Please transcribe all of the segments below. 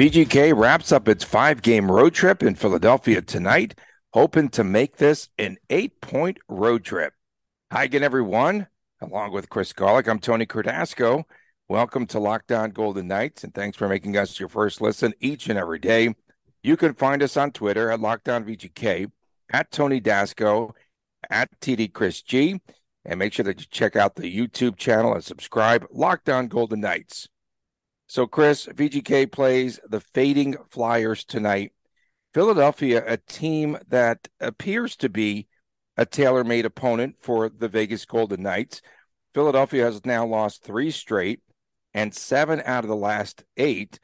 VGK wraps up its five game road trip in Philadelphia tonight, hoping to make this an eight point road trip. Hi again, everyone. Along with Chris Gawlik, I'm Tony Cardasco. Welcome to Locked On Golden Knights, and thanks for making us your first listen each and every day. You can find us on Twitter at Locked On VGK, at Tony Dasco, at TD Chris G, and make sure that you check out the YouTube channel and subscribe. Locked On Golden Knights. So, Chris, VGK plays the Fading Flyers tonight. Philadelphia, a team that appears to be a tailor made opponent for the Vegas Golden Knights. Philadelphia has now lost three straight and seven out of the last eight.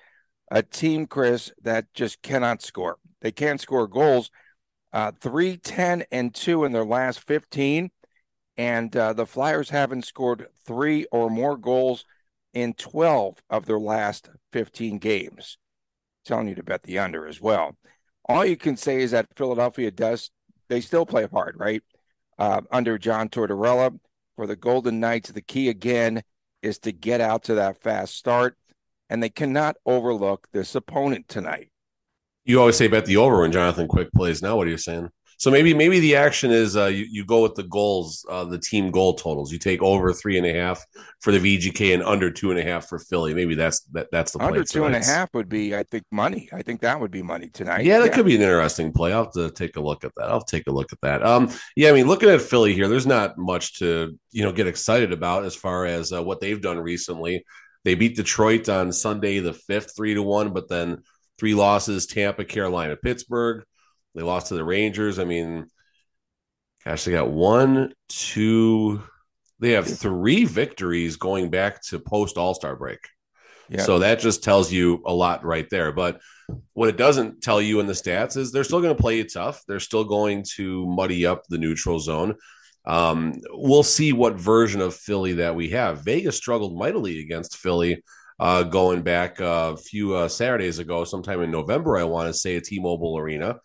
A team, Chris, that just cannot score. They can't score goals. Uh, 3 10 and 2 in their last 15. And uh, the Flyers haven't scored three or more goals in 12 of their last 15 games. telling you to bet the under as well. All you can say is that Philadelphia does, they still play hard, right? Uh, under John Tortorella. For the Golden Knights, the key again is to get out to that fast start, and they cannot overlook this opponent tonight. You always say bet the over when Jonathan Quick plays. Now, what are you saying? So maybe maybe the action is uh, you, you go with the goals, uh, the team goal totals. You take over three and a half for the VGK and under two and a half for Philly. Maybe that's that that's the under two and a half would be, I think, money. I think that would be money tonight. Yeah, that yeah. could be an interesting play. I'll have to take a look at that. I'll take a look at that. Um, yeah, I mean, looking at Philly here, there's not much to you know get excited about as far as uh, what they've done recently. They beat Detroit on Sunday the fifth, three to one, but then three losses: Tampa, Carolina, Pittsburgh. They lost to the Rangers. I mean, gosh, they got one, two, they have three victories going back to post All Star break. Yeah. So that just tells you a lot right there. But what it doesn't tell you in the stats is they're still going to play you tough. They're still going to muddy up the neutral zone. Um, we'll see what version of Philly that we have. Vegas struggled mightily against Philly uh, going back a few uh, Saturdays ago, sometime in November, I want to say, at T Mobile Arena.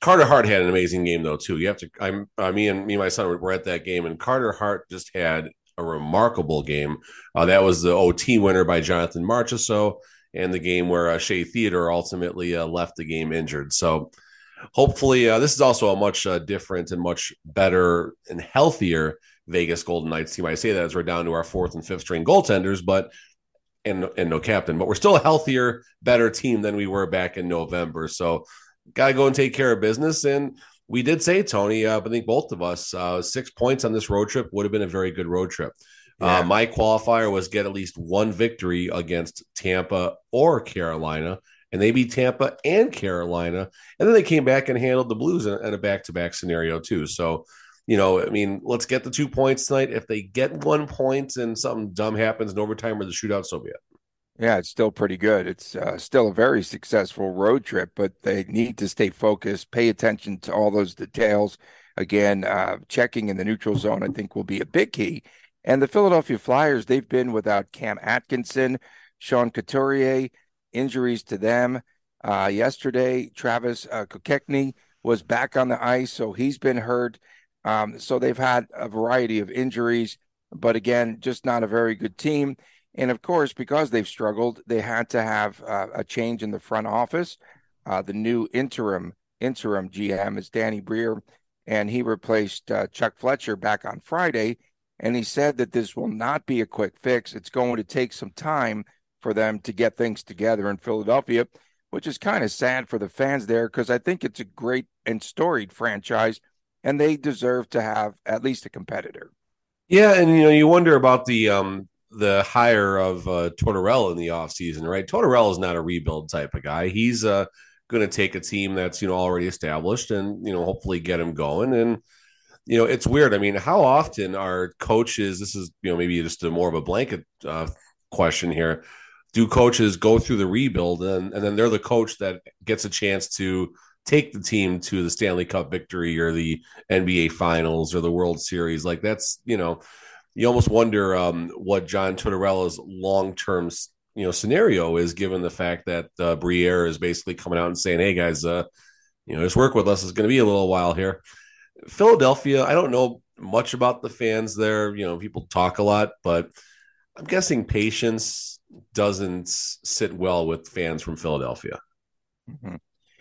Carter Hart had an amazing game though too. You have to. I'm uh, me and me and my son were at that game, and Carter Hart just had a remarkable game. Uh, that was the OT winner by Jonathan Marchessault, and the game where uh, Shea Theodore ultimately uh, left the game injured. So hopefully, uh, this is also a much uh, different and much better and healthier Vegas Golden Knights team. I say that as we're down to our fourth and fifth string goaltenders, but and and no captain, but we're still a healthier, better team than we were back in November. So got to go and take care of business. And we did say, Tony, uh, I think both of us, uh, six points on this road trip would have been a very good road trip. Uh, yeah. Uh, my qualifier was get at least one victory against Tampa or Carolina, and they beat Tampa and Carolina, and then they came back and handled the Blues in, in a back-to-back scenario too. So, you know, I mean, let's get the two points tonight. If they get one point and something dumb happens in overtime or the shootout, so be it. Yeah, it's still pretty good. It's uh, still a very successful road trip, but they need to stay focused, pay attention to all those details. Again, uh, checking in the neutral zone, I think, will be a big key. And the Philadelphia Flyers, they've been without Cam Atkinson, Sean Couturier, injuries to them. Uh, yesterday, Travis uh, Konecny was back on the ice, so he's been hurt. Um, so they've had a variety of injuries, but again, just not a very good team. And of course, because they've struggled, they had to have uh, a change in the front office. Uh, the new interim interim GM is Danny Briere, and he replaced uh, Chuck Fletcher back on Friday. And he said that this will not be a quick fix. It's going to take some time for them to get things together in Philadelphia, which is kind of sad for the fans there because I think it's a great and storied franchise, and they deserve to have at least a competitor. Yeah, and you know, you wonder about the um the hire of uh, Tortorella in the offseason, right? Tortorella is not a rebuild type of guy. He's uh, going to take a team that's you know already established and you know hopefully get him going. And you know it's weird. I mean, how often are coaches? This is you know maybe just a more of a blanket uh, question here. Do coaches go through the rebuild and, and then they're the coach that gets a chance to take the team to the Stanley Cup victory or the NBA Finals or the World Series. Like that's you know, you almost wonder um, what John Tortorella's long term you know scenario is, given the fact that uh, Briere is basically coming out and saying, "Hey guys, uh, you know, this work with us is going to be a little while here." Philadelphia, I don't know much about the fans there. You know, people talk a lot, but I'm guessing patience doesn't sit well with fans from Philadelphia. Mm-hmm.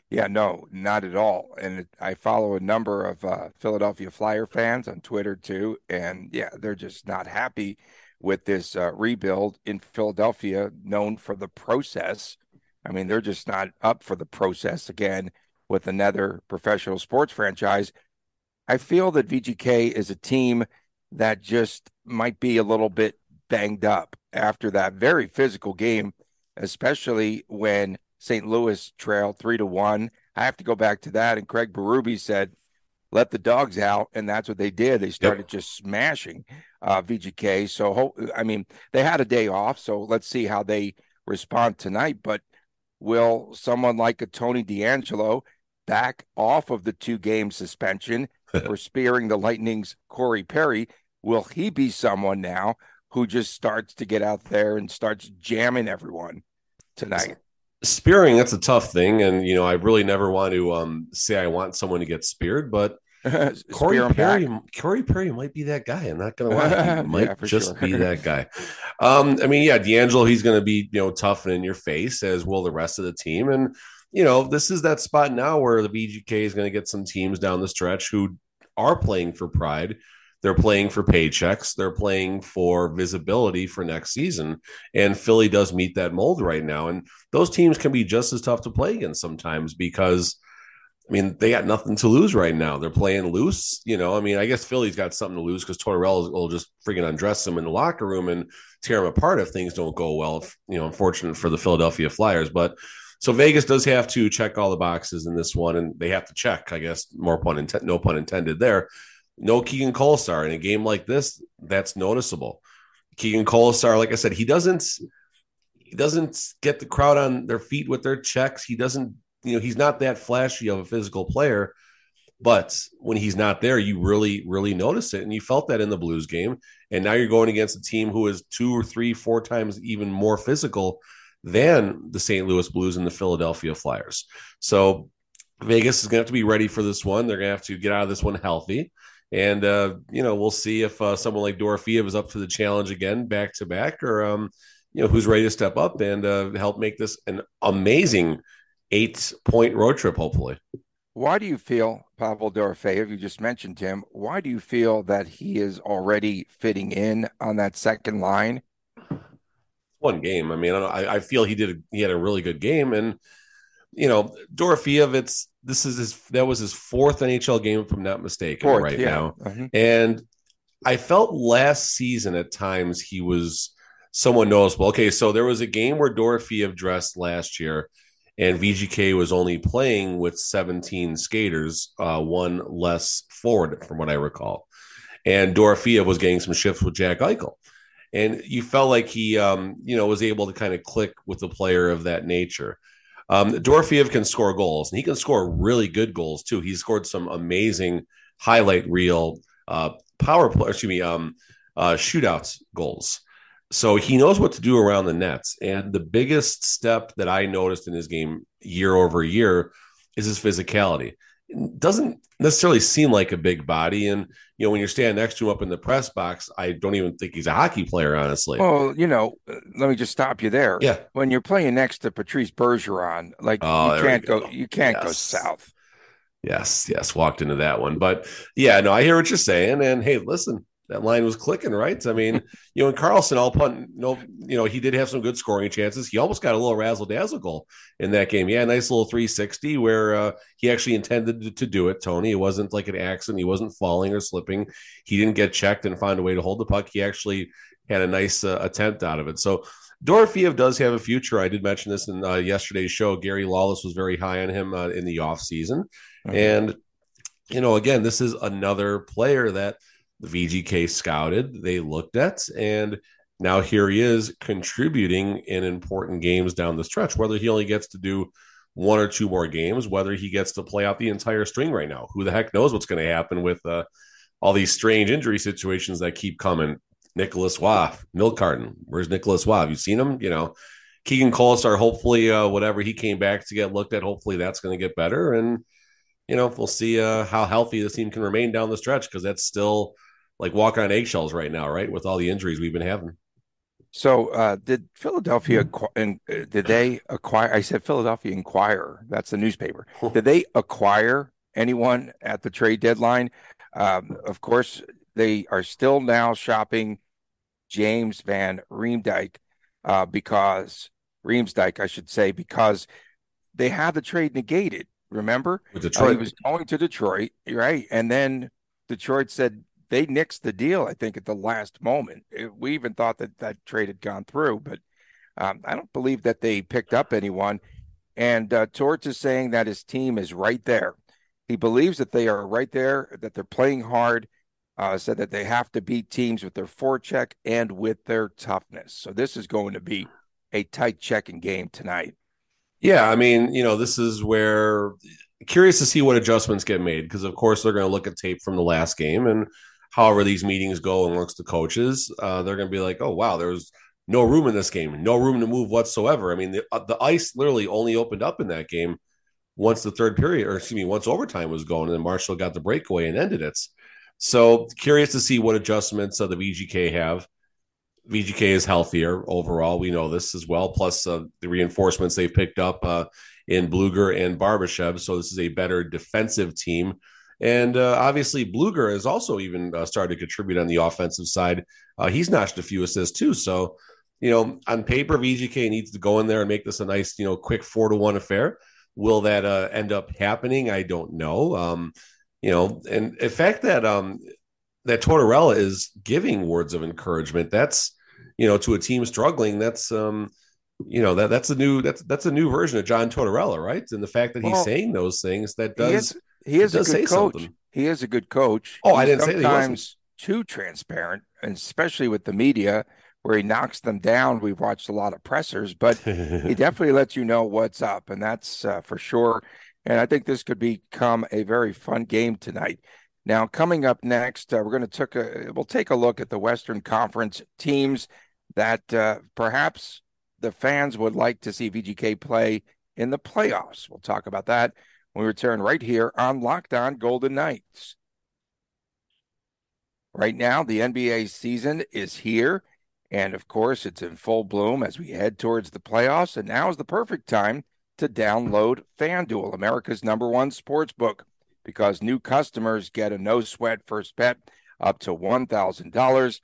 Yeah, no, not at all. And it, I follow a number of uh, Philadelphia Flyer fans on Twitter too, and yeah, they're just not happy with this uh, rebuild in Philadelphia, known for the process. I mean, they're just not up for the process again with another professional sports franchise. I feel that VGK is a team that just might be a little bit banged up after that very physical game, especially when St. Louis trailed three to one. I have to go back to that. And Craig Berube said, let the dogs out. And that's what they did. They started yep. just smashing uh, VGK. So, I mean, they had a day off. So let's see how they respond tonight. But will someone like a Tony DeAngelo back off of the two game suspension for spearing the Lightning's Corey Perry? Will he be someone now who just starts to get out there and starts jamming everyone tonight? Spearing that's a tough thing and you know i really never want to um say i want someone to get speared but corey perry back. corey perry might be that guy i'm not gonna lie he might yeah, just sure. be that guy um i mean yeah DeAngelo he's gonna be you know tough and in your face as will the rest of the team and you know this is that spot now where the vgk is to get some teams down the stretch who are playing for pride they're playing for paychecks. They're playing for visibility for next season. And Philly does meet that mold right now. And those teams can be just as tough to play against sometimes because, I mean, they got nothing to lose right now. They're playing loose. You know, I mean, I guess Philly's got something to lose because Tortorella will just freaking undress them in the locker room and tear them apart if things don't go well. If, you know, unfortunate for the Philadelphia Flyers. But so Vegas does have to check all the boxes in this one, and they have to check, I guess, more pun intended, no pun intended there no Keegan Kolesar in a game like this. That's noticeable. Keegan Kolesar, like I said, he doesn't he doesn't get the crowd on their feet with their checks. He doesn't, you know, he's not that flashy of a physical player. But when he's not there, you really, really notice it. And you felt that in the Blues game. And now you're going against a team who is two or three, four times even more physical than the St. Louis Blues and the Philadelphia Flyers. So Vegas is going to have to be ready for this one. They're going to have to get out of this one healthy. And uh, you know, we'll see if uh, someone like Dorofeev is up to the challenge again, back to back, or um, you know, who's ready to step up and uh, help make this an amazing eight point road trip. Hopefully. Why do you feel, Pavel Dorofeev, you just mentioned him, why do you feel that he is already fitting in on that second line? One game. I mean, I, I feel he did. He had a really good game, and you know, Dorofeev, it's this is his that was his fourth NHL game, if I'm not mistaken, fourth, right yeah. now. Mm-hmm. And I felt last season at times he was somewhat noticeable. Okay, so there was a game where Dorofeev dressed last year, and VGK was only playing with 17 skaters, uh, one less forward, from what I recall. And Dorofeev was getting some shifts with Jack Eichel. And you felt like he, um, you know, was able to kind of click with a player of that nature. Um, Dorofeev can score goals, and he can score really good goals too. He's scored some amazing highlight reel uh, power play, excuse me, um, uh, shootouts goals. So he knows what to do around the nets. And the biggest step that I noticed in his game year over year is his physicality doesn't necessarily seem like a big body. And, you know, when you're standing next to him up in the press box, I don't even think he's a hockey player, honestly. Well, you know, uh, let me just stop you there. Yeah. When you're playing next to Patrice Bergeron, like oh, you can't go. go. you can't yes. go south. Yes, yes, walked into that one. But yeah, no, I hear what you're saying. And hey, listen, that line was clicking, right? I mean, you know, and Carlson all punt, no, you know, he did have some good scoring chances. He almost got a little razzle dazzle goal in that game. Yeah, nice little 360 where uh, he actually intended to, do it, Tony. It wasn't like an accident. He wasn't falling or slipping. He didn't get checked and find a way to hold the puck. He actually had a nice uh, attempt out of it. So Dorofeev does have a future. I did mention this in uh, yesterday's show. Gary Lawless was very high on him uh, in the offseason. Mm-hmm. And, you know, again, this is another player that – the VGK scouted, they looked at, and now here he is contributing in important games down the stretch. Whether he only gets to do one or two more games. Whether he gets to play out the entire string right now, who the heck knows what's going to happen with uh, all these strange injury situations that keep coming. Nicholas Roy, milk carton. Where's Nicholas? Have you seen him? You know, Keegan Kolesar, hopefully, uh, whatever he came back to get looked at, hopefully that's going to get better. And, you know, we'll see uh, how healthy this team can remain down the stretch because that's still like walking on eggshells right now, right? With all the injuries we've been having. So, uh, did Philadelphia and uh, did they acquire? I said Philadelphia Inquirer. That's the newspaper. Did they acquire anyone at the trade deadline? Um, of course, they are still now shopping James Van Riemsdyk uh, because Riemsdyk, I should say, because they had the trade negated. Remember, With Detroit, uh, he was going to Detroit, right? And then Detroit said they nixed the deal. I think at the last moment, it, we even thought that that trade had gone through, but um, I don't believe that they picked up anyone. And uh, Torts is saying that his team is right there. He believes that they are right there, that they're playing hard. Uh, said that they have to beat teams with their forecheck and with their toughness. So this is going to be a tight checking game tonight. Yeah, I mean, you know, this is where curious to see what adjustments get made because, of course, they're going to look at tape from the last game and however these meetings go amongst the coaches, uh, they're going to be like, oh wow, there's no room in this game, no room to move whatsoever. I mean, the, uh, the ice literally only opened up in that game once the third period, or excuse me, once overtime was going, and then Marshall got the breakaway and ended it. So curious to see what adjustments uh, the VGK have. VGK is healthier overall. We know this as well. Plus uh, the reinforcements they've picked up uh, in Blueger and Barbashev. So this is a better defensive team. And uh, obviously, Blueger has also even uh, started to contribute on the offensive side. Uh, he's notched a few assists too. So, you know, on paper, VGK needs to go in there and make this a nice, you know, quick four to one affair. Will that uh, end up happening? I don't know. Um, you know, and the fact that um, that Tortorella is giving words of encouragement, that's you know, to a team struggling, that's um, you know that that's a new that's that's a new version of John Tortorella, right? And the fact that he's well, saying those things that does he is, a good coach. Something. He is a good coach. Oh, He's I didn't say sometimes too transparent, and especially with the media where he knocks them down. We've watched a lot of pressers, but he definitely lets you know what's up, and that's uh, for sure. And I think this could become a very fun game tonight. Now, coming up next, uh, we're going to take a we'll take a look at the Western Conference teams that uh, perhaps the fans would like to see VGK play in the playoffs. We'll talk about that we return right here on Locked On Golden Knights. Right now, the NBA season is here. And of course, it's in full bloom as we head towards the playoffs. And now is the perfect time to download FanDuel, America's number one sports book, because new customers get a no sweat first bet up to $1,000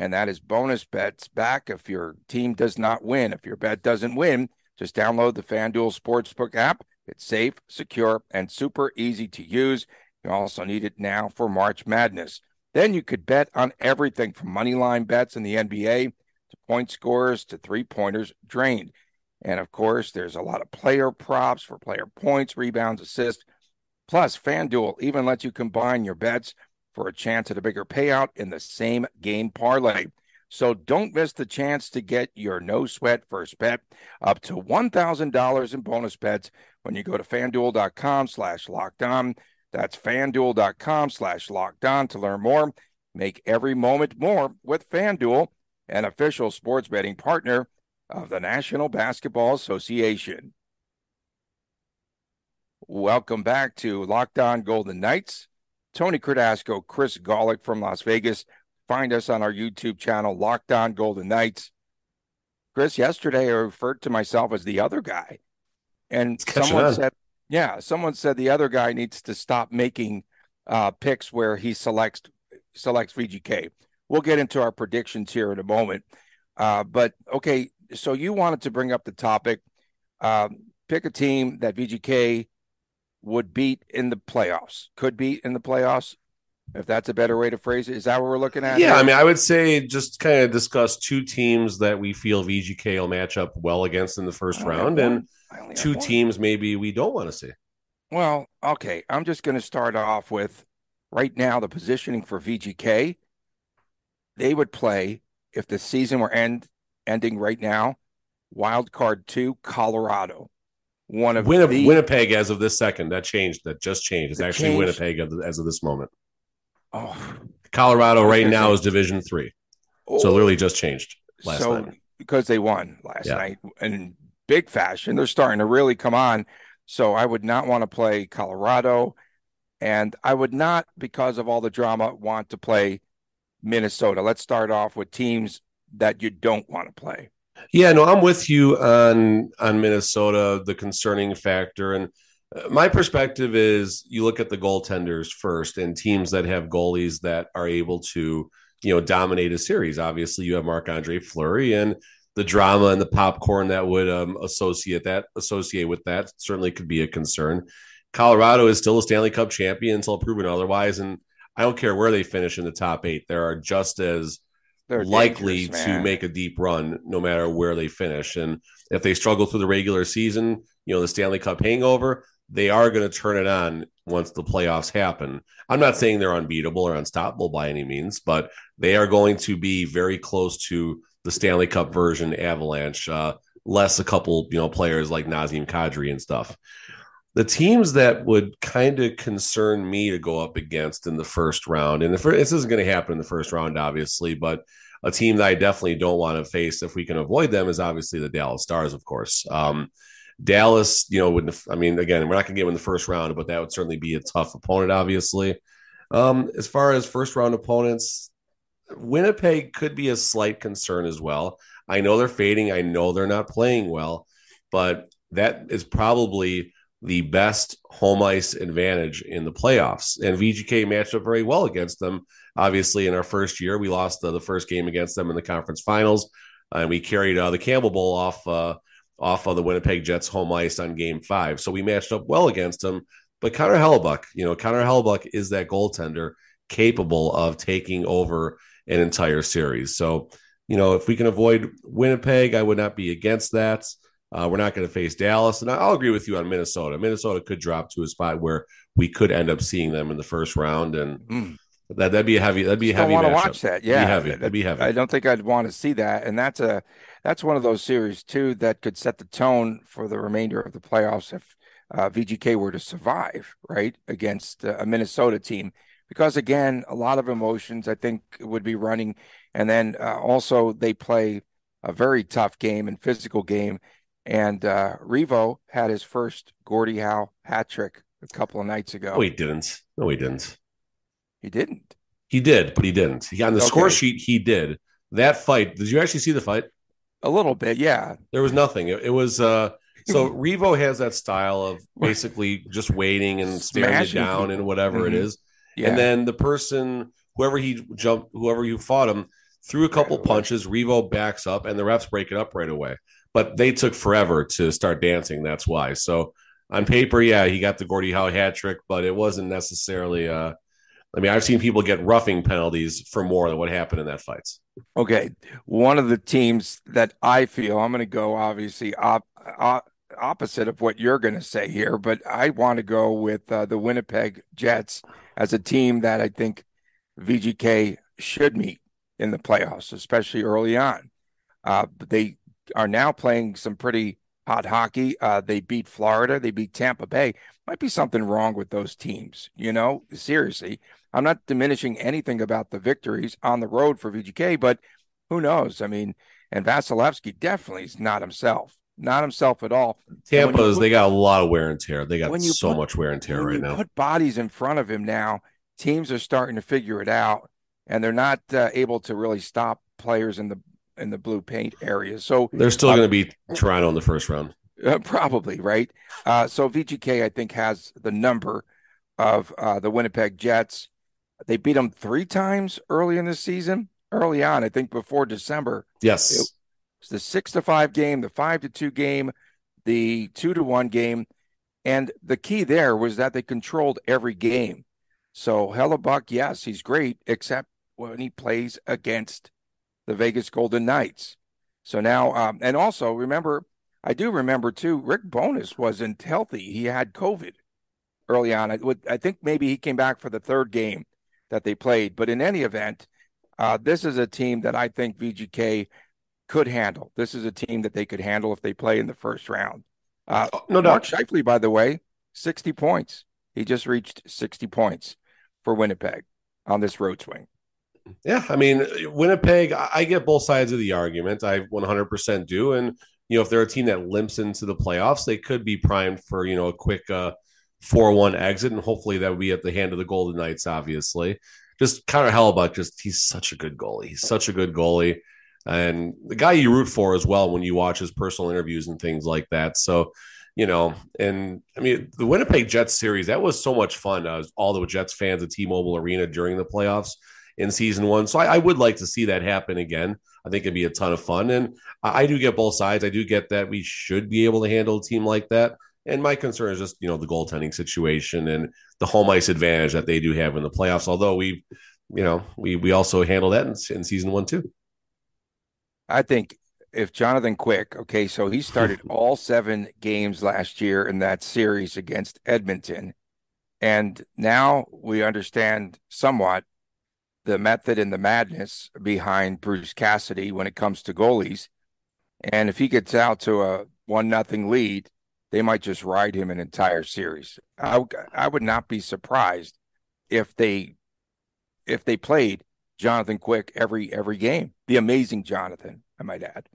and that is bonus bets back if your team does not win. If your bet doesn't win, just download the FanDuel Sportsbook app. It's safe, secure, and super easy to use. You also need it now for March Madness. Then you could bet on everything from money line bets in the NBA to point scores to three pointers drained. And of course, there's a lot of player props for player points, rebounds, assists. Plus, FanDuel even lets you combine your bets for a chance at a bigger payout in the same game parlay. So don't miss the chance to get your no sweat first bet up to $1,000 in bonus bets when you go to fanduel.com slash locked on. That's fanduel.com slash locked on to learn more. Make every moment more with FanDuel, an official sports betting partner of the National Basketball Association. Welcome back to Locked On Golden Knights. Tony Cardasco, Chris Gawlik from Las Vegas. Find us on our YouTube channel, Locked On Golden Knights. Chris, yesterday I referred to myself as the other guy. And someone said, yeah, someone said the other guy needs to stop making uh, picks where he selects selects VGK. We'll get into our predictions here in a moment. Uh, but okay, so you wanted to bring up the topic. Uh, pick a team that VGK would beat in the playoffs, could beat in the playoffs, if that's a better way to phrase it. Is that what we're looking at? Yeah, here? I mean, I would say just kind of discuss two teams that we feel VGK will match up well against in the first round, and two teams maybe we don't want to see. Well, okay, I'm just going to start off with right now the positioning for VGK. They would play if the season were end ending right now. Wild card two, Colorado. one of Winnipeg, the Winnipeg as of this second. That changed. That just changed. It's actually changed? Winnipeg as of this moment. Oh, Colorado right now say- is Division Three. oh, So literally just changed last so night. because they won last Yeah. night in big fashion, they're starting to really come on. So I would not want to play Colorado, and I would not, because of all the drama, want to play Minnesota. Let's start off with teams that you don't want to play. Yeah, no, I'm with you on on Minnesota, the concerning factor, and my perspective is you look at the goaltenders first, and teams that have goalies that are able to, you know, dominate a series. Obviously, you have Marc Andre Fleury, and the drama and the popcorn that would um, associate that associate with that certainly could be a concern. Colorado is still a Stanley Cup champion until proven otherwise, and I don't care where they finish in the top eight; they are just as They're likely to make a deep run no matter where they finish. And if they struggle through the regular season, you know, the Stanley Cup hangover, they are going to turn it on once the playoffs happen. I'm not saying they're unbeatable or unstoppable by any means, but they are going to be very close to the Stanley Cup version Avalanche, uh, less a couple, you know, players like Nazem Kadri and stuff. The teams that would kind of concern me to go up against in the first round, and the first, this isn't going to happen in the first round, obviously, but a team that I definitely don't want to face if we can avoid them is obviously the Dallas Stars, of course. Um, Dallas, you know, wouldn't. I mean, again, we're not going to get them in the first round, but that would certainly be a tough opponent, obviously. Um, as far as first round opponents, Winnipeg could be a slight concern as well. I know they're fading. I know they're not playing well, but that is probably the best home ice advantage in the playoffs. And VGK matched up very well against them. Obviously, in our first year, we lost the, the first game against them in the conference finals, and we carried uh, the Campbell Bowl off uh, off of the Winnipeg Jets home ice on Game Five. So we matched up well against them. But Connor Hellebuyck, you know, Connor Hellebuyck is that goaltender capable of taking over an entire series. So, you know, if we can avoid Winnipeg, I would not be against that. Uh, we're not going to face Dallas, and I'll agree with you on Minnesota. Minnesota could drop to a spot where we could end up seeing them in the first round, and Mm. that that'd be a heavy. That'd be a heavy. want to watch that. Yeah, be heavy. That'd be heavy. I don't think I'd want to see that, and that's a that's one of those series too that could set the tone for the remainder of the playoffs if uh, VGK were to survive, right, against uh, a Minnesota team. Because again, a lot of emotions I think would be running, and then uh, also they play a very tough game and physical game. And uh, Revo had his first Gordie Howe hat trick a couple of nights ago. No, he didn't. No, he didn't. He didn't. He did, but he didn't. He, on the Okay. score sheet, he did. That fight. Did you actually see the fight? A little bit, yeah. There was nothing. It, it was uh so Revo has that style of basically just waiting and staring you Smashing down people. and whatever it Mhm. is. Yeah. And then the person, whoever he jumped, whoever you fought him, threw a couple Right punches. Revo backs up, and the refs break it up right away. But they took forever to start dancing. That's why. So on paper, yeah, he got the Gordie Howe hat trick, but it wasn't necessarily. Uh, I mean, I've seen people get roughing penalties for more than what happened in that fight. Okay, one of the teams that I feel I'm going to go obviously op, op, opposite of what you're going to say here, but I want to go with uh, the Winnipeg Jets as a team that I think VGK should meet in the playoffs, especially early on. Uh, they are now playing some pretty hot hockey. Uh, they beat Florida, they beat Tampa Bay. Might be something wrong with those teams, you know? Seriously, I'm not diminishing anything about the victories on the road for VGK, but who knows? I mean, and Vasilevskiy definitely is not himself, not himself at all. And when you Tampa's put- they got a lot of wear and tear. They got so put- much wear and tear right now. Put bodies in front of him now. Teams are starting to figure it out, and they're not uh, able to really stop players in the in the blue paint area. So They're still Uh, going to be Toronto in the first round. Uh, probably right. Uh, so VGK, I think, has the number of uh, the Winnipeg Jets. They beat them three times early in the season. Early on, I think before December, Yes. It- it's the six to five game, the five to two game, the two to one game, and the key there was that they controlled every game. So Hellebuyck, yes, he's great, except when he plays against the Vegas Golden Knights. So now, um, and also remember, I do remember too, Rick Bowness wasn't healthy. He had COVID early on. I would, I think maybe he came back for the third game that they played. But in any event, uh, this is a team that I think VGK could handle. This is a team that they could handle if they play in the first round Uh, oh, no doubt. Mark Scheifele, by the way, 60 points. He just reached 60 points for Winnipeg on this road swing. Yeah, I mean, Winnipeg, I get both sides of the argument. I 100% do. And, you know, if they're a team that limps into the playoffs, they could be primed for, you know, a quick uh, 4 1 exit. And hopefully that would be at the hand of the Golden Knights, obviously. Just Connor Hellebuyck, just he's such a good goalie. He's such a good goalie. And the guy you root for as well when you watch his personal interviews and things like that. So, you know, and I mean, the Winnipeg Jets series, that was so much fun. Uh, all the Jets fans at T Mobile Arena during the playoffs in season one. So I, I, would like to see that happen again. I think it'd be a ton of fun. And I, I, do get both sides. I do get that we should be able to handle a team like that. And my concern is just, you know, the goaltending situation and the home ice advantage that they do have in the playoffs. Although we, you know, we we also handle that in, in season one too. I think if Jonathan Quick, okay, so he started all seven games last year in that series against Edmonton. And now we understand somewhat the method and the madness behind Bruce Cassidy when it comes to goalies. And if he gets out to a one nothing lead, they might just ride him an entire series. I, I would not be surprised if they if they played Jonathan Quick every every game. The amazing Jonathan, I might add.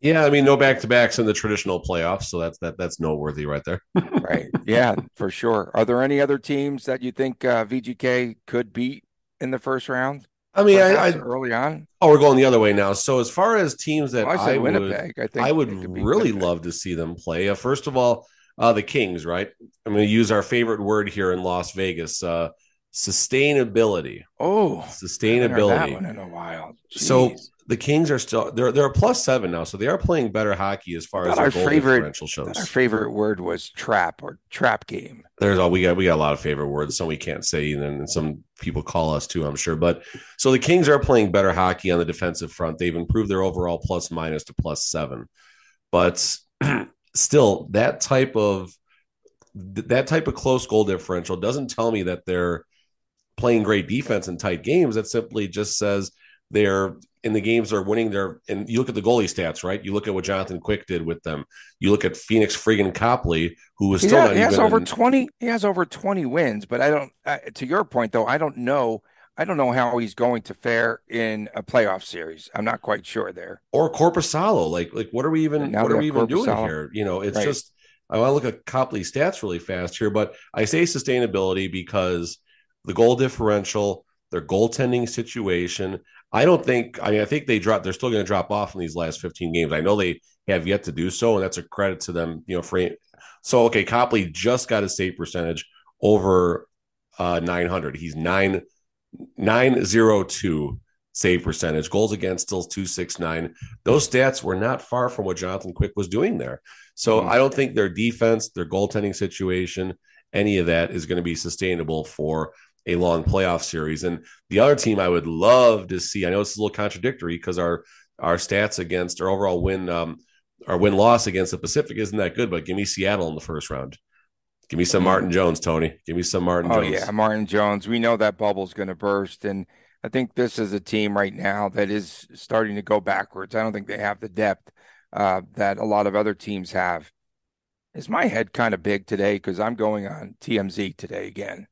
Yeah, I mean, no back to backs in the traditional playoffs, so that's that that's noteworthy right there. right. Yeah, for sure. Are there any other teams that you think uh, VGK could beat in the first round? I mean, I, I, early on. Oh, we're going the other way now. So as far as teams that well, I, I Winnipeg, would, I think I would really Winnipeg. love to see them play. Uh, first of all, uh, the Kings, right? I'm going to use our favorite word here in Las Vegas. Uh, sustainability. Oh, sustainability. one in a while. Jeez. So the Kings are still they're they're a plus seven now, so they are playing better hockey as far as our favorite differential shows. Our favorite word was trap or trap game. There's all we got. We got a lot of favorite words. Some we can't say, and then some people call us too. I'm sure, but so the Kings are playing better hockey on the defensive front. They've improved their overall plus minus to plus seven, but still, that type of that type of close goal differential doesn't tell me that they're playing great defense in tight games. That simply just says they're in the games they're winning. They're and you look at the goalie stats, right? You look at what Jonathan Quick did with them. You look at Pheonix friggin' Copley, who was still he has over in, twenty. He has over twenty wins, but I don't. Uh, to your point, though, I don't know. I don't know how he's going to fare in a playoff series. I'm not quite sure there. Or Korpisalo, like like what are we even what are we even doing here? You know, it's right. just I want to look at Copley stats really fast here, but I say sustainability because the goal differential, their goaltending situation. I don't think. I mean, I think they drop. They're still going to drop off in these last 15 games. I know they have yet to do so, and that's a credit to them. You know, for so okay, Copley just got a save percentage over uh, 900. He's nine nine zero two save percentage. Goals against still 269. Those stats were not far from what Jonathan Quick was doing there. So mm-hmm. I don't think their defense, their goaltending situation, any of that is going to be sustainable for a long playoff series. And the other team I would love to see, I know it's a little contradictory because our our stats against our overall win um, our win loss against the Pacific isn't that good, but give me Seattle in the first round. Give me some. Martin Jones, Tony. Give me some Martin oh, Jones. yeah, Martin Jones. We know that bubble's going to burst. And I think this is a team right now that is starting to go backwards. I don't think they have the depth uh, that a lot of other teams have. Is my head kind of big today? Because I'm going on TMZ today again.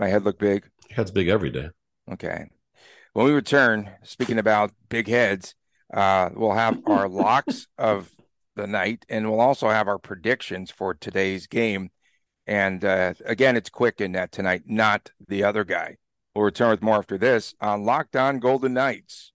My head look big. Head's big every day. Okay. When we return, speaking about big heads, uh, we'll have our locks of the night, and we'll also have our predictions for today's game. And uh, again, it's quick in that tonight, not the other guy. We'll return with more after this on Locked On Golden Knights.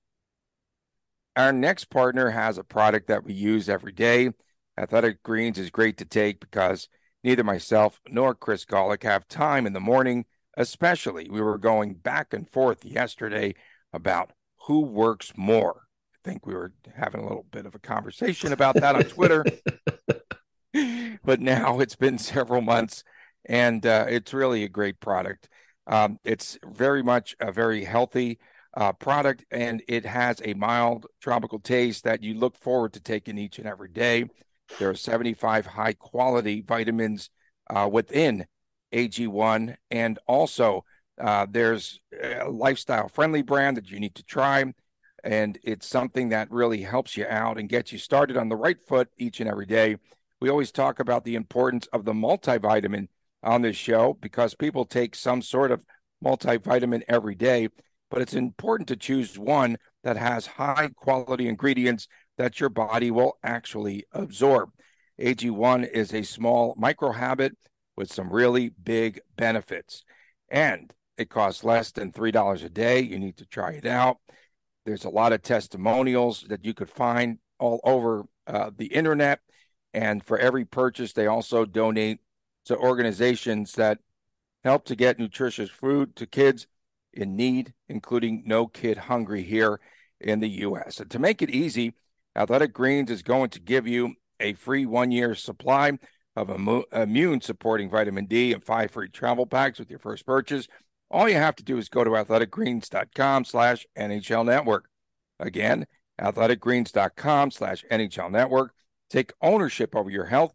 Our next partner has a product that we use every day. Athletic Greens is great to take because neither myself nor Chris Gawlik have time in the morning especially. We were going back and forth yesterday about who works more. I think we were having a little bit of a conversation about that on Twitter. but now it's been several months and uh, it's really a great product. Um, it's very much a very healthy uh, product and it has a mild tropical taste that you look forward to taking each and every day. There are 75 high quality vitamins uh, within AG1. And also, uh, there's a lifestyle friendly brand that you need to try. And it's something that really helps you out and gets you started on the right foot each and every day We always talk about the importance of the multivitamin on this show because people take some sort of multivitamin every day, but it's important to choose one that has high quality ingredients that your body will actually absorb. AG1 is a small micro habit with some really big benefits. And it costs less than $3 a day. You need to try it out. There's a lot of testimonials that you could find all over uh, the internet. And for every purchase, they also donate to organizations that help to get nutritious food to kids in need, including No Kid Hungry here in the U.S. And to make it easy, Athletic Greens is going to give you a free one year supply of immune supporting vitamin D and five free travel packs with your first purchase. All you have to do is go to athleticgreens.com slash NHL network. Again, athleticgreens.com slash NHL network. Take ownership over your health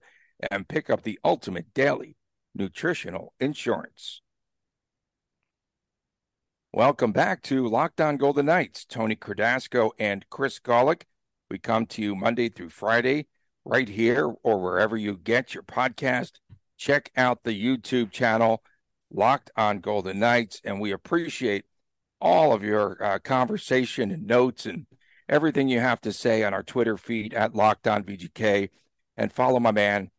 and pick up the ultimate daily nutritional insurance. Welcome back to Locked On Golden Knights. Tony Cardasco and Chris Gawlik. We come to you Monday through Friday right here or wherever you get your podcast. Check out the YouTube channel, Locked on Golden Knights, and we appreciate all of your uh, conversation and notes and everything you have to say on our Twitter feed at Locked on VGK, and follow my man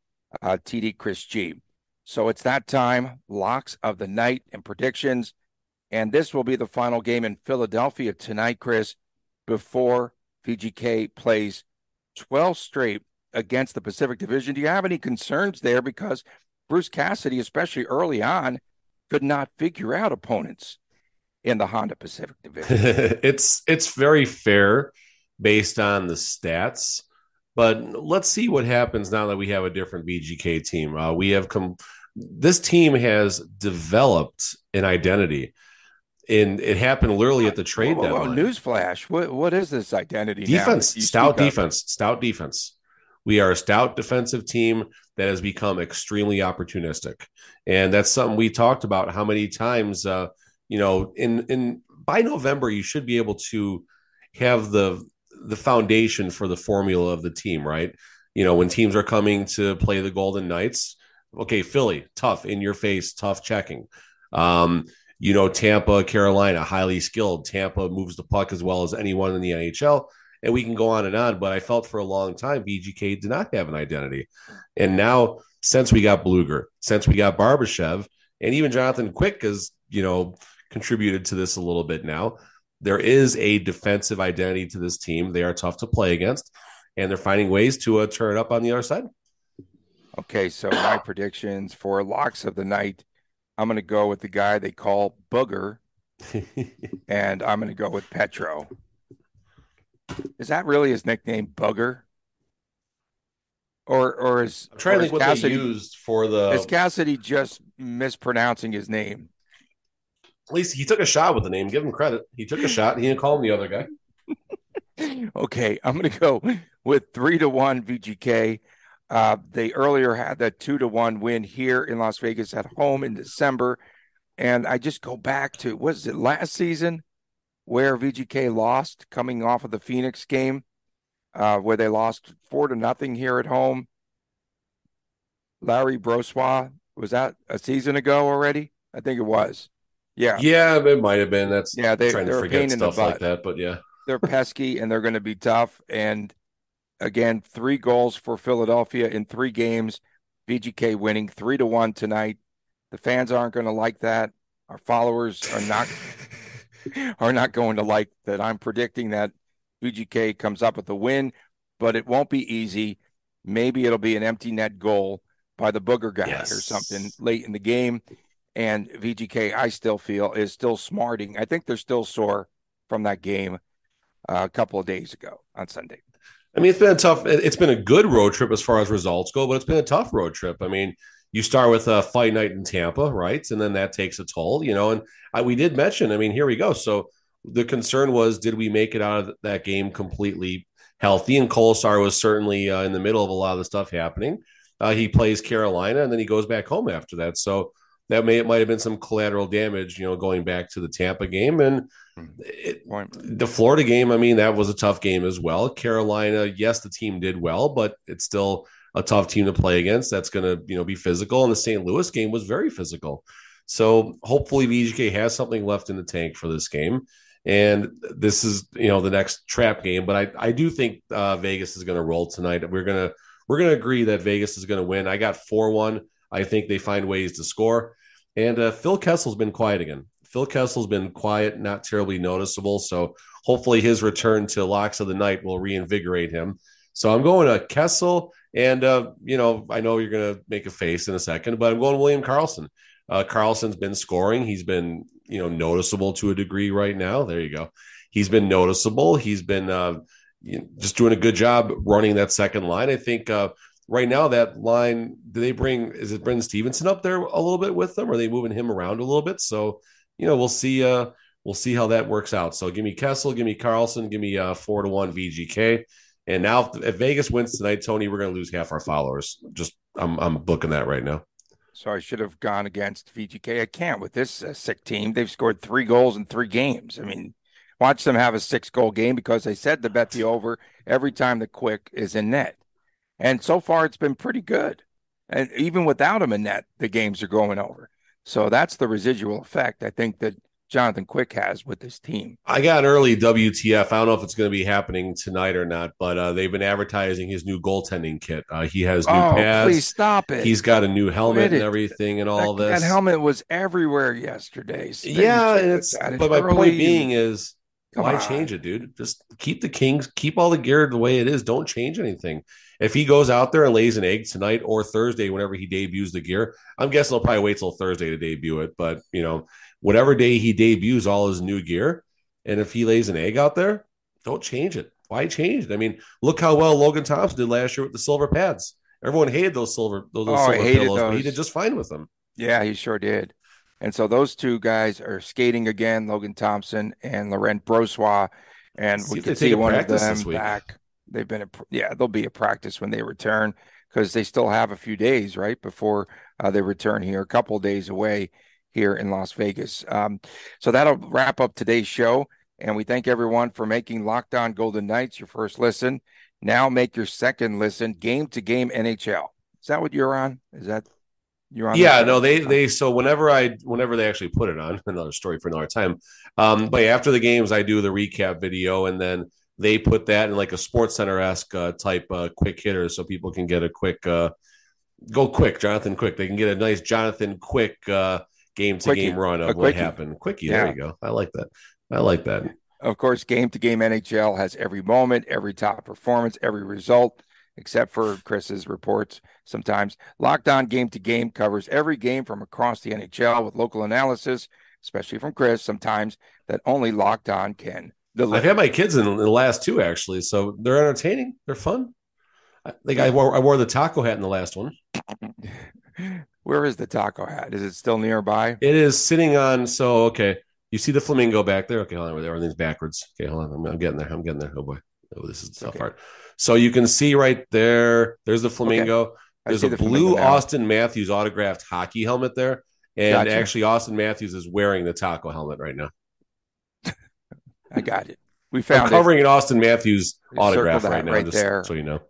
uh, TD Chris G. So it's that time, locks of the night and predictions, and this will be the final game in Philadelphia tonight, Chris, before VGK plays 12 straight against the Pacific Division. Do you have any concerns there? Because Bruce Cassidy, especially early on, could not figure out opponents in the Honda Pacific Division. it's it's very fair based on the stats, but let's see what happens now that we have a different VGK team. Uh, we have come. This team has developed an identity and it happened literally at the trade whoa, deadline. newsflash! What what is this identity? Defense, stout defense, stout defense. We are a stout defensive team that has become extremely opportunistic, and that's something we talked about. How many times, uh, you know, in in by November, you should be able to have the the foundation for the formula of the team, right? You know, when teams are coming to play the Golden Knights, okay, Philly, tough in your face, tough checking. Um, you know, Tampa, Carolina, highly skilled. Tampa moves the puck as well as anyone in the NHL. And we can go on and on. But I felt for a long time VGK did not have an identity. And now, since we got Blueger, since we got Barbashev, and even Jonathan Quick has, you know, contributed to this a little bit now. There is a defensive identity to this team. They are tough to play against, and they're finding ways to uh, turn up on the other side. Okay, so my predictions for locks of the night I'm going to go with the guy they call Booger, and I'm going to go with Petro. Is that really his nickname, Bugger? Or, or is I'm trying to think what Cassidy, they used for the is Cassidy just mispronouncing his name? At least he took a shot with the name. Give him credit. He took a shot. He didn't call him the other guy. okay, I'm going to go with three to one VGK. Uh, they earlier had that two to one win here in Las Vegas at home in December. And I just go back to, was it last season where VGK lost coming off of the Phoenix game, uh, where they lost four to nothing here at home? Larry Brossoit, was that a season ago already? I think it was. Yeah. Yeah, it might have been. That's yeah, they're trying to forget stuff like that, but yeah. They're pesky and they're going to be tough. And Again, three goals for Philadelphia in three games. VGK winning three to one tonight. The fans aren't going to like that. Our followers are not are not going to like that. I'm predicting that VGK comes up with a win, but it won't be easy. Maybe it'll be an empty net goal by the booger guy yes. or something late in the game. And VGK, I still feel, is still smarting. I think they're still sore from that game uh, a couple of days ago on Sunday. I mean, it's been a tough. It's been a good road trip as far as results go, but it's been a tough road trip. I mean, you start with a fight night in Tampa, right, and then that takes a toll, you know. And I, we did mention. I mean, here we go. So the concern was, did we make it out of that game completely healthy? And Kolesar was certainly uh, in the middle of a lot of the stuff happening. Uh, he plays Carolina, and then he goes back home after that. So that may it might have been some collateral damage, you know, going back to the Tampa game and it, the Florida game. I mean, that was a tough game as well. Carolina, yes, the team did well, but it's still a tough team to play against. That's going to you know be physical. And the St. Louis game was very physical. So hopefully VGK has something left in the tank for this game. And this is you know the next trap game, but I I do think uh, Vegas is going to roll tonight. We're gonna we're gonna agree that Vegas is going to win. I got four one. I think they find ways to score. And uh, Phil Kessel's been quiet again. Phil Kessel's been quiet, not terribly noticeable. So hopefully his return to locks of the night will reinvigorate him. So I'm going to Kessel, and uh, you know I know you're going to make a face in a second, but I'm going William Karlsson. Uh, Karlsson's been scoring. He's been you know noticeable to a degree right now. There you go. He's been noticeable. He's been uh, just doing a good job running that second line. I think uh, right now that line do they bring is it Brendan Stevenson up there a little bit with them? Or are they moving him around a little bit? So you know we'll see. Uh, we'll see how that works out. So give me Kessel, give me Karlsson, give me uh, four to one VGK. And now, if, if Vegas wins tonight, Tony, we're going to lose half our followers. Just I'm I'm booking that right now. So I should have gone against VGK. I can't with this uh, sick team. They've scored three goals in three games. I mean, watch them have a six goal game because they said to bet the over every time the quick is in net. And so far, it's been pretty good. And even without him in net, the games are going over. So that's the residual effect. I think that Jonathan Quick has with this team. I got an early WTF. I don't know if it's going to be happening tonight or not, but uh, they've been advertising his new goaltending kit. Uh, he has new oh, pads. Please stop it. He's got a new helmet and everything and all that, this. That helmet was everywhere yesterday. yeah, it's, but my point being is why on. change it, dude? Just keep the Kings, keep all the gear the way it is. Don't change anything. If he goes out there and lays an egg tonight or Thursday, whenever he debuts the gear, I'm guessing he'll probably wait till Thursday to debut it. But you know, whatever day he debuts all his new gear, and if he lays an egg out there, don't change it. Why change it? I mean, look how well Logan Thompson did last year with the silver pads. Everyone hated those silver those, oh, silver pillows, those. but he did just fine with them. Yeah, he sure did. And so those two guys are skating again, Logan Thompson and Laurent Brossoit. And see we can see one of them back. They've been, a, yeah, they'll be a practice when they return because they still have a few days, right, before uh, they return here, a couple days away here in Las Vegas. Um, so that'll wrap up today's show. And we thank everyone for making Locked On Golden Knights your first listen. Now make your second listen, game to game NHL. Is that what you're on? Is that you're on? Yeah, no, they they so whenever I whenever they actually put it on, another story for another time. Um, but after the games, I do the recap video, and then they put that in like a Sports Center esque uh, type uh, quick hitter, so people can get a quick uh, go quick, Jonathan Quick. They can get a nice Jonathan Quick uh, game to game run of what happened. Quickie, yeah. there you go. I like that. I like that. Of course, game to game NHL has every moment, every top performance, every result, except for Chris's reports sometimes. Locked on game to game covers every game from across the NHL with local analysis, especially from Chris, sometimes that only Locked on can deliver. I've had my kids in the last two, actually, so they're entertaining. They're fun. I think I wore, I wore the taco hat in the last one. Where is the taco hat? Is it still nearby? It is sitting on. So okay, you see the flamingo back there. Okay, hold on. Everything's backwards. Okay, hold on. I'm, I'm getting there. I'm getting there. Oh boy. Oh, this is the tough okay. part. So you can see right there. There's the flamingo. Okay. There's a the blue Auston Matthews autographed hockey helmet there, and gotcha. actually Auston Matthews is wearing the taco helmet right now. I got it. We found I'm covering it. an Auston Matthews autograph right now, right just there. so you know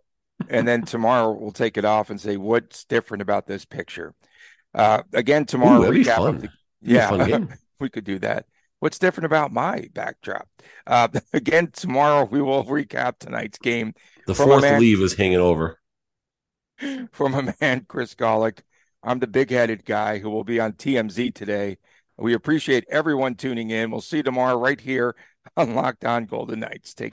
and then tomorrow we'll take it off and say what's different about this picture. Uh, again, tomorrow Ooh, recap. The, yeah, we could do that. What's different about my backdrop? Uh, again, tomorrow we will recap tonight's game. The fourth man, leave is hanging over. From a man, Chris Gawlik. I'm the big headed guy who will be on TMZ today. We appreciate everyone tuning in. We'll see you tomorrow right here on Locked On Golden Knights. Take